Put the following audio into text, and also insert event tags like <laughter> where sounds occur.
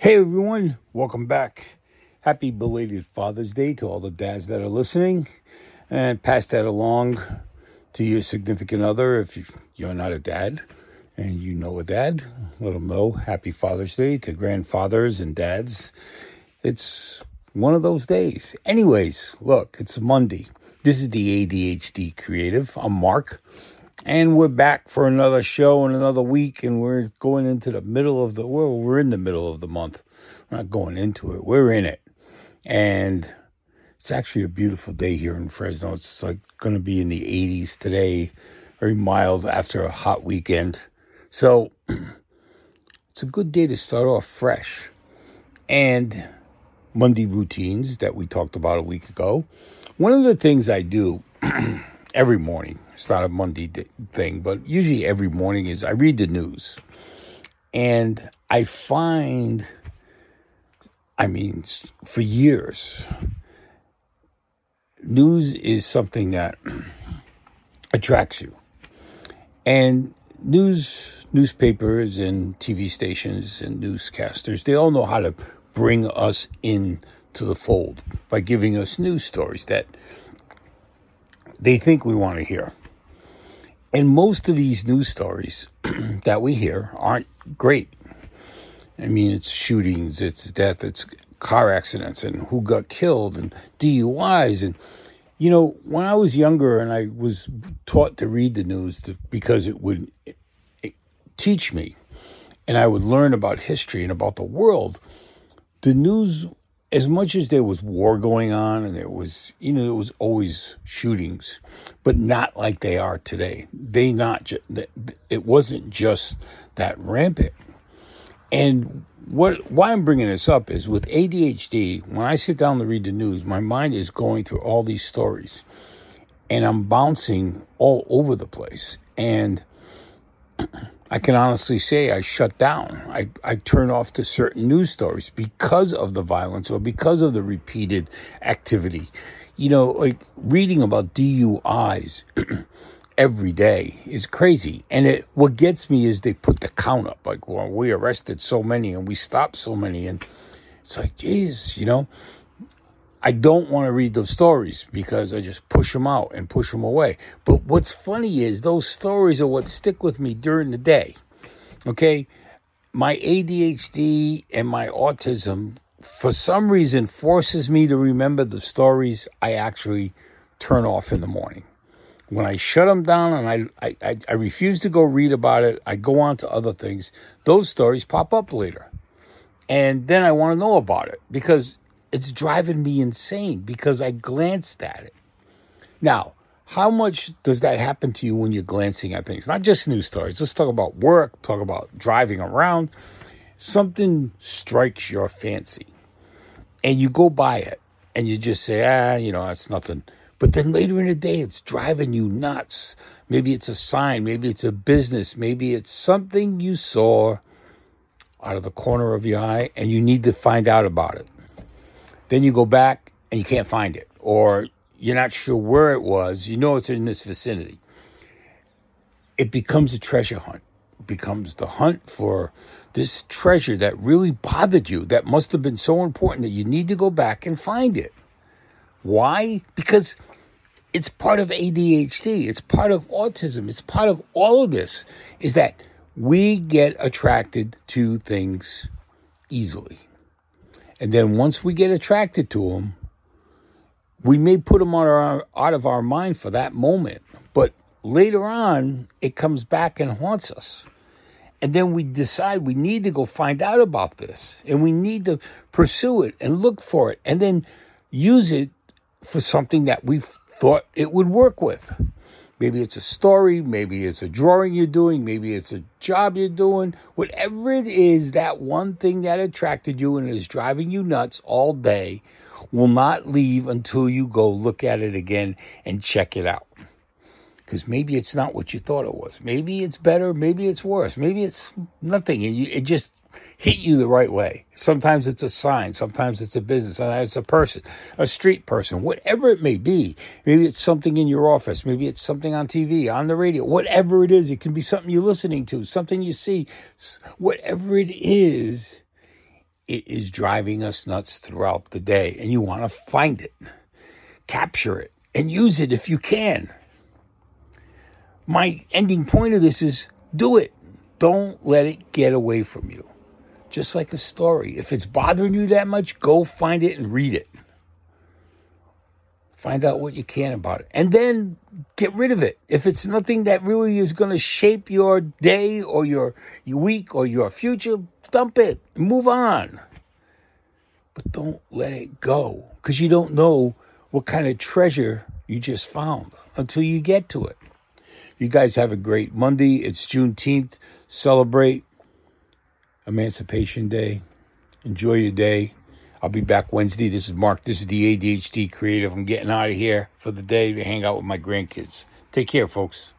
Hey everyone, welcome back. Happy belated Father's Day to all the dads that are listening. And pass that along to your significant other if you're not a dad and you know a dad. Let them know Happy Father's Day to grandfathers and dads. It's one of those days. Anyways, look, it's Monday. This is the ADHD Creative. I'm Mark. And we're back for another show and another week, and we're going into the middle of the well, we're in the middle of the month. We're not going into it. We're in it. And it's actually a beautiful day here in Fresno. It's like going to be in the 80s today, very mild after a hot weekend. So <clears throat> it's a good day to start off fresh. And Monday routines that we talked about a week ago. One of the things I do <clears throat> every morning. It's not a Monday thing, but usually every morning is I read the news. And I find, I mean, for years, news is something that <clears throat> attracts you. And news, newspapers and TV stations and newscasters, they all know how to bring us in to the fold by giving us news stories that they think we want to hear. And most of these news stories <clears throat> that we hear aren't great. I mean, it's shootings, it's death, it's car accidents, and who got killed, and DUIs. And, you know, when I was younger and I was taught to read the news to, because it would teach me, and I would learn about history and about the world, the news as much as there was war going on and there was, you know, there was always shootings, but not like they are today. They not, ju- it wasn't just that rampant. And what, why I'm bringing this up is with ADHD, when I sit down to read the news, my mind is going through all these stories and I'm bouncing all over the place. And I can honestly say I shut down. I, I turn off to certain news stories because of the violence or because of the repeated activity. You know, like reading about DUIs <clears throat> every day is crazy. And it, what gets me is they put the count up. Like, well, we arrested so many and we stopped so many. And it's like, geez, you know, I don't want to read those stories because I just push them out and push them away. But what's funny is those stories are what stick with me during the day. Okay? My ADHD and my autism, for some reason, forces me to remember the stories I actually turn off in the morning. When I shut them down and I, I, I refuse to go read about it, I go on to other things, those stories pop up later. And then I want to know about it because it's driving me insane because I glanced at it. Now, how much does that happen to you when you're glancing at things? Not just news stories. Let's talk about work, talk about driving around. Something strikes your fancy and you go by it and you just say, ah, you know, that's nothing. But then later in the day, it's driving you nuts. Maybe it's a sign, maybe it's a business, maybe it's something you saw out of the corner of your eye and you need to find out about it. Then you go back and you can't find it, or you're not sure where it was. You know it's in this vicinity. It becomes a treasure hunt. It becomes the hunt for this treasure that really bothered you, that must have been so important that you need to go back and find it. Why? Because it's part of ADHD, it's part of autism, it's part of all of this, is that we get attracted to things easily. And then once we get attracted to them, we may put them our, out of our mind for that moment, but later on, it comes back and haunts us. And then we decide we need to go find out about this and we need to pursue it and look for it and then use it for something that we thought it would work with. Maybe it's a story, maybe it's a drawing you're doing, maybe it's a job you're doing. Whatever it is, that one thing that attracted you and is driving you nuts all day will not leave until you go look at it again and check it out. Because maybe it's not what you thought it was. Maybe it's better, maybe it's worse, maybe it's nothing. And you, it just hit you the right way. Sometimes it's a sign, sometimes it's a business, sometimes it's a person, a street person, whatever it may be. Maybe it's something in your office, maybe it's something on TV, on the radio, whatever it is. It can be something you're listening to, something you see, whatever it is. it is driving us nuts throughout the day, and you want to find it, capture it, and use it if you can. My ending point of this is do it. Don't let it get away from you. Just like a story. If it's bothering you that much, go find it and read it. Find out what you can about it. And then get rid of it. If it's nothing that really is going to shape your day or your, week or your future, dump it. Move on. But don't let it go because you don't know what kind of treasure you just found until you get to it. You guys have a great Monday. It's Juneteenth. Celebrate Emancipation Day. Enjoy your day. I'll be back Wednesday. This is Mark. This is the ADHD Creative. I'm getting out of here for the day to hang out with my grandkids. Take care, folks.